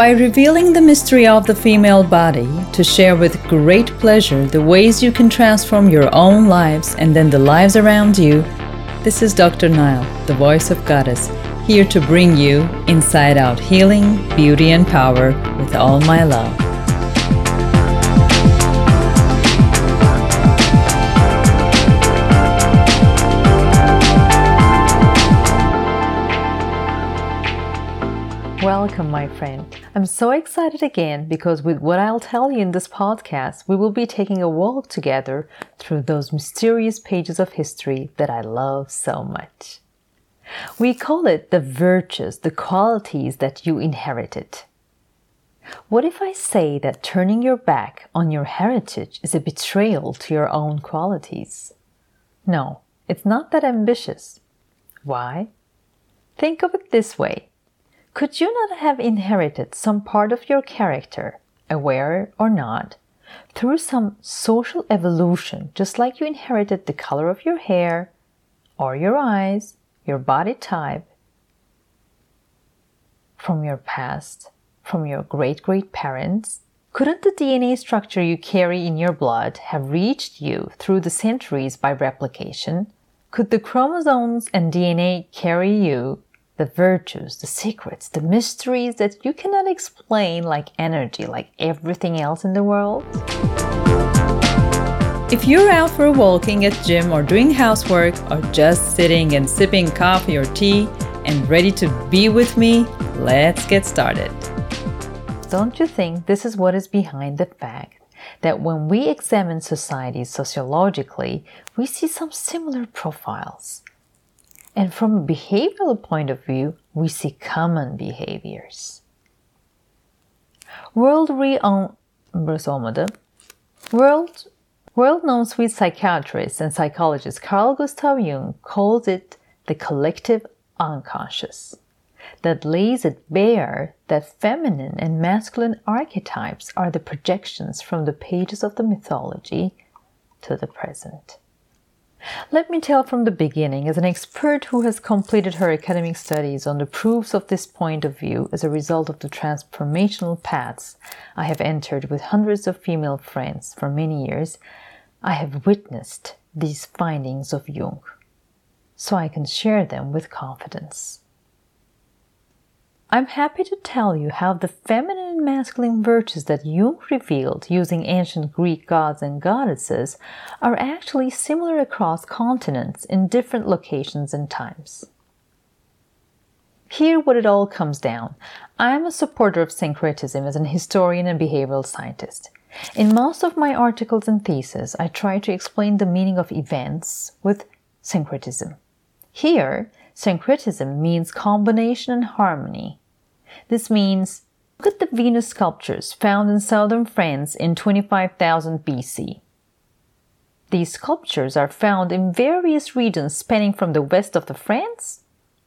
By revealing the mystery of the female body to share with great pleasure the ways you can transform your own lives and then the lives around you, this is Dr. Nile, the voice of Goddess, here to bring you inside out healing, beauty, and power with all my love. Welcome, my friend. I'm so excited again because, with what I'll tell you in this podcast, we will be taking a walk together through those mysterious pages of history that I love so much. We call it the virtues, the qualities that you inherited. What if I say that turning your back on your heritage is a betrayal to your own qualities? No, it's not that ambitious. Why? Think of it this way could you not have inherited some part of your character, aware or not, through some social evolution, just like you inherited the color of your hair, or your eyes, your body type, from your past, from your great great parents? Couldn't the DNA structure you carry in your blood have reached you through the centuries by replication? Could the chromosomes and DNA carry you the virtues, the secrets, the mysteries that you cannot explain like energy, like everything else in the world? If you're out for walking at gym or doing housework or just sitting and sipping coffee or tea and ready to be with me, let's get started. Don't you think this is what is behind the fact that when we examine societies sociologically, we see some similar profiles? And from a behavioral point of view, we see common behaviors. World renowned World World known Swiss psychiatrist and psychologist Carl Gustav Jung calls it the collective unconscious that lays it bare that feminine and masculine archetypes are the projections from the pages of the mythology to the present. Let me tell from the beginning, as an expert who has completed her academic studies on the proofs of this point of view as a result of the transformational paths I have entered with hundreds of female friends for many years, I have witnessed these findings of Jung, so I can share them with confidence. I'm happy to tell you how the feminine and masculine virtues that Jung revealed using ancient Greek gods and goddesses are actually similar across continents in different locations and times. Here, what it all comes down. I am a supporter of syncretism as an historian and behavioral scientist. In most of my articles and theses, I try to explain the meaning of events with syncretism. Here, syncretism means combination and harmony, this means look at the Venus sculptures found in southern France in 25,000 BC. These sculptures are found in various regions spanning from the west of the France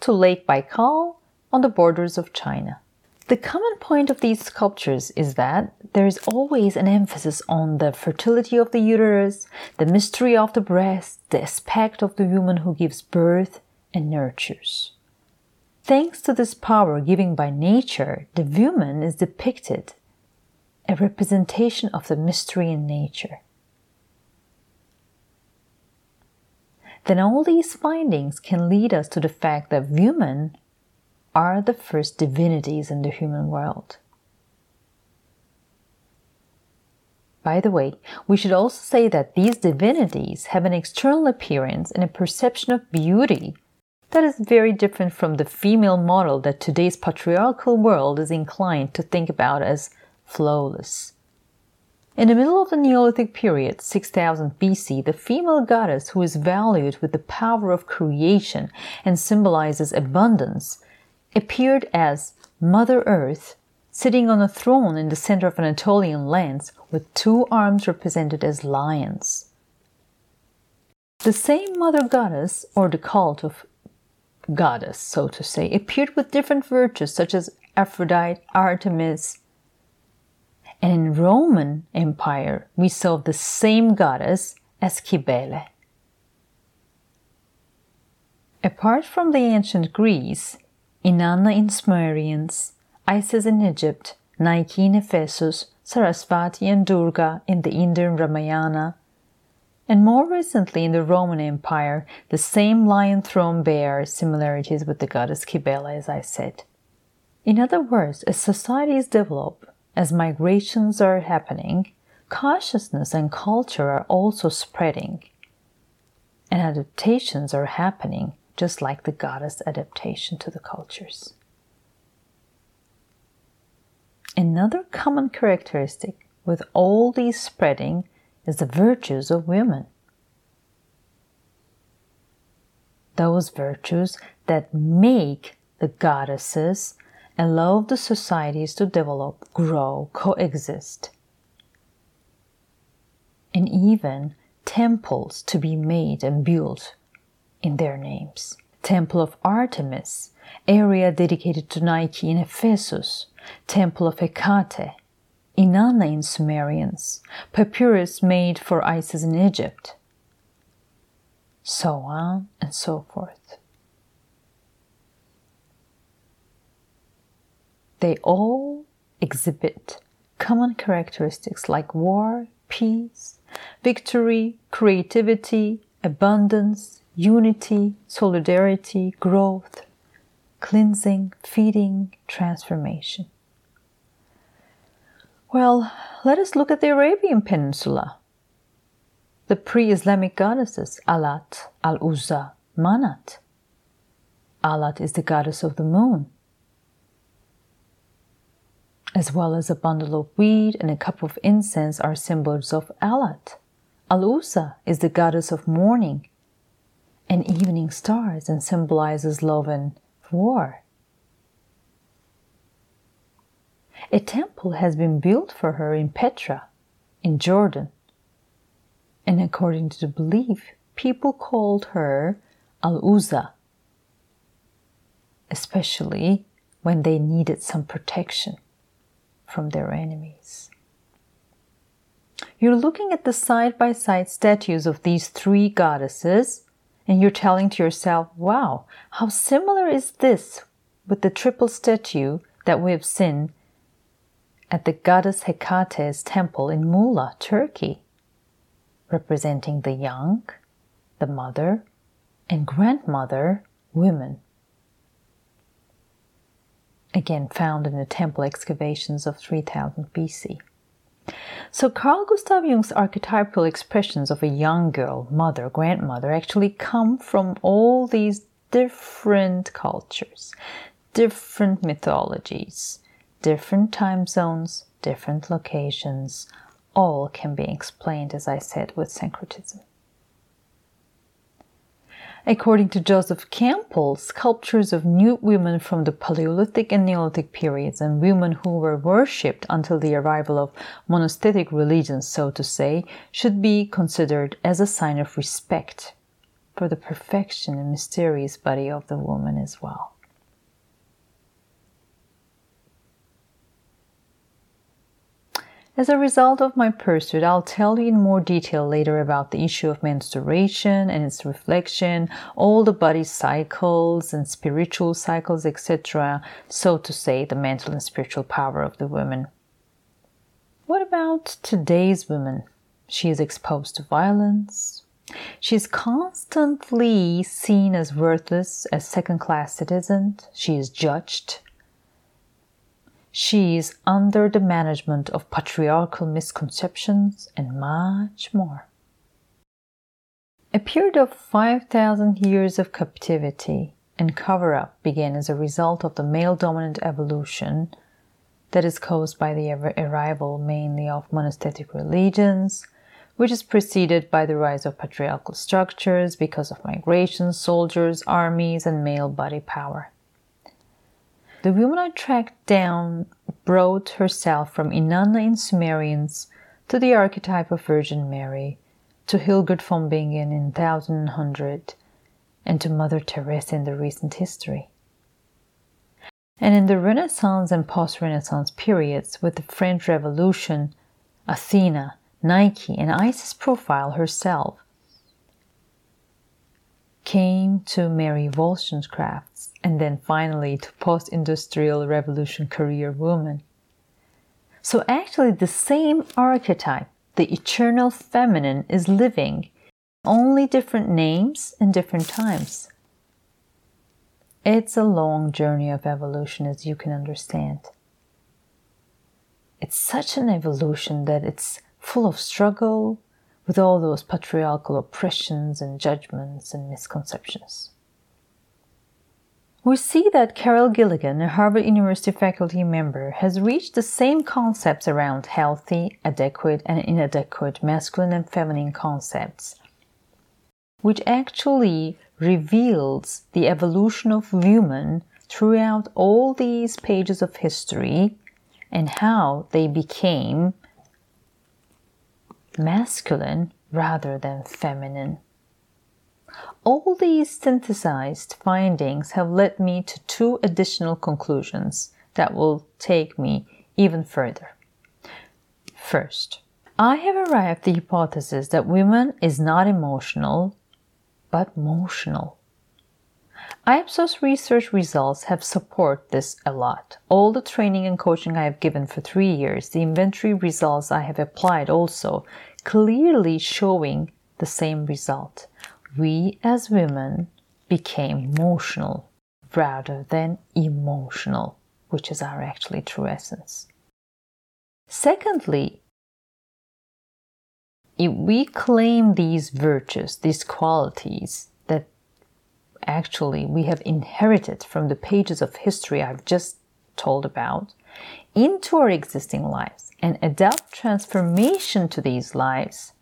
to Lake Baikal on the borders of China. The common point of these sculptures is that there is always an emphasis on the fertility of the uterus, the mystery of the breast, the aspect of the woman who gives birth and nurtures. Thanks to this power given by nature, the woman is depicted a representation of the mystery in nature. Then all these findings can lead us to the fact that women are the first divinities in the human world. By the way, we should also say that these divinities have an external appearance and a perception of beauty that is very different from the female model that today's patriarchal world is inclined to think about as flawless. In the middle of the Neolithic period, 6000 BC, the female goddess who is valued with the power of creation and symbolizes abundance appeared as Mother Earth, sitting on a throne in the center of Anatolian lands with two arms represented as lions. The same mother goddess, or the cult of goddess, so to say, appeared with different virtues such as Aphrodite, Artemis. And in Roman Empire, we saw the same goddess as Cybele. Apart from the ancient Greece, Inanna in Sumerians, Isis in Egypt, Nike in Ephesus, Sarasvati and Durga in the Indian Ramayana, and more recently in the Roman Empire, the same lion throne bears similarities with the goddess Cybele, as I said. In other words, as societies develop, as migrations are happening, consciousness and culture are also spreading, and adaptations are happening just like the goddess adaptation to the cultures. Another common characteristic with all these spreading is the virtues of women. Those virtues that make the goddesses allow the societies to develop, grow, coexist, and even temples to be made and built in their names. Temple of Artemis, area dedicated to Nike in Ephesus, Temple of Hecate, Inanna in Sumerians, papyrus made for Isis in Egypt, so on and so forth. They all exhibit common characteristics like war, peace, victory, creativity, abundance, unity, solidarity, growth, cleansing, feeding, transformation. Well, let us look at the Arabian Peninsula. The pre Islamic goddesses Alat, Al Uzza, Manat. Alat is the goddess of the moon, as well as a bundle of wheat and a cup of incense are symbols of Alat. Al Uzza is the goddess of morning and evening stars and symbolizes love and war. A temple has been built for her in Petra, in Jordan. And according to the belief, people called her Al Uzza, especially when they needed some protection from their enemies. You're looking at the side by side statues of these three goddesses, and you're telling to yourself, wow, how similar is this with the triple statue that we have seen at the goddess Hecate's temple in Muğla, Turkey, representing the young, the mother, and grandmother women. Again, found in the temple excavations of 3000 BC. So, Carl Gustav Jung's archetypal expressions of a young girl, mother, grandmother actually come from all these different cultures, different mythologies, different time zones, different locations, all can be explained, as I said, with syncretism. According to Joseph Campbell, sculptures of nude women from the Paleolithic and Neolithic periods and women who were worshipped until the arrival of monastic religions, so to say, should be considered as a sign of respect for the perfection and mysterious body of the woman as well. As a result of my pursuit, I'll tell you in more detail later about the issue of menstruation and its reflection, all the body cycles and spiritual cycles, etc., so to say, the mental and spiritual power of the woman. What about today's woman? She is exposed to violence. She is constantly seen as worthless, as second class citizen. She is judged she is under the management of patriarchal misconceptions and much more. A period of 5,000 years of captivity and cover up began as a result of the male dominant evolution that is caused by the arrival mainly of monastic religions, which is preceded by the rise of patriarchal structures because of migration, soldiers, armies, and male body power. The woman I tracked down brought herself from Inanna in Sumerians to the archetype of Virgin Mary, to Hildegard von Bingen in 1100, and to Mother Teresa in the recent history. And in the Renaissance and post Renaissance periods, with the French Revolution, Athena, Nike, and Isis profile herself. Came to Mary Wollstonecraft and then finally to post industrial revolution career woman. So, actually, the same archetype, the eternal feminine, is living, only different names and different times. It's a long journey of evolution, as you can understand. It's such an evolution that it's full of struggle with all those patriarchal oppressions and judgments and misconceptions. We see that Carol Gilligan, a Harvard University faculty member, has reached the same concepts around healthy, adequate, and inadequate masculine and feminine concepts, which actually reveals the evolution of women throughout all these pages of history and how they became masculine rather than feminine. All these synthesized findings have led me to two additional conclusions that will take me even further. First, I have arrived at the hypothesis that women is not emotional, but motional. IAPSO's research results have supported this a lot. All the training and coaching I have given for three years, the inventory results I have applied also, clearly showing the same result we as women became emotional rather than emotional, which is our actually true essence. Secondly, if we claim these virtues, these qualities actually we have inherited from the pages of history I've just told about into our existing lives and adopt transformation to these lives,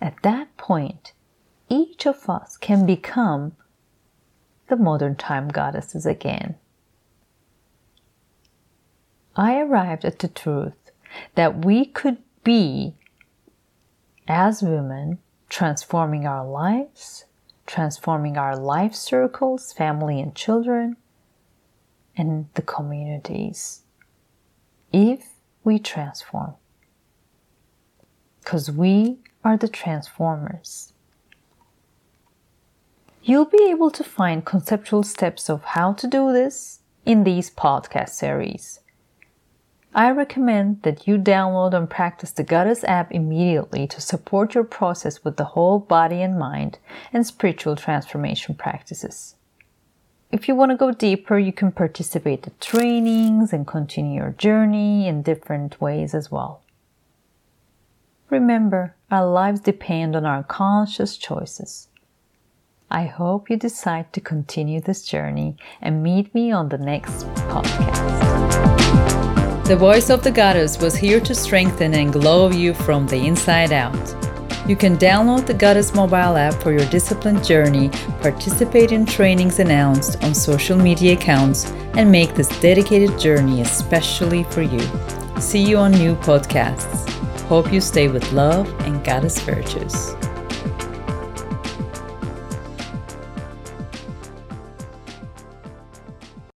at that point, each of us can become the modern time goddesses again. I arrived at the truth that we could be, as women, transforming our lives, transforming our life circles, family and children, and the communities. If we transform. Because we are the transformers. You'll be able to find conceptual steps of how to do this in these podcast series. I recommend that you download and practice the Goddess app immediately to support your process with the whole body and mind and spiritual transformation practices. If you want to go deeper, you can participate in trainings and continue your journey in different ways as well. Remember, our lives depend on our conscious choices. I hope you decide to continue this journey and meet me on the next podcast. The voice of the goddess was here to strengthen and glow you from the inside out. You can download the Goddess mobile app for your disciplined journey, participate in trainings announced on social media accounts, and make this dedicated journey especially for you. See you on new podcasts. Hope you stay with love and Goddess virtues.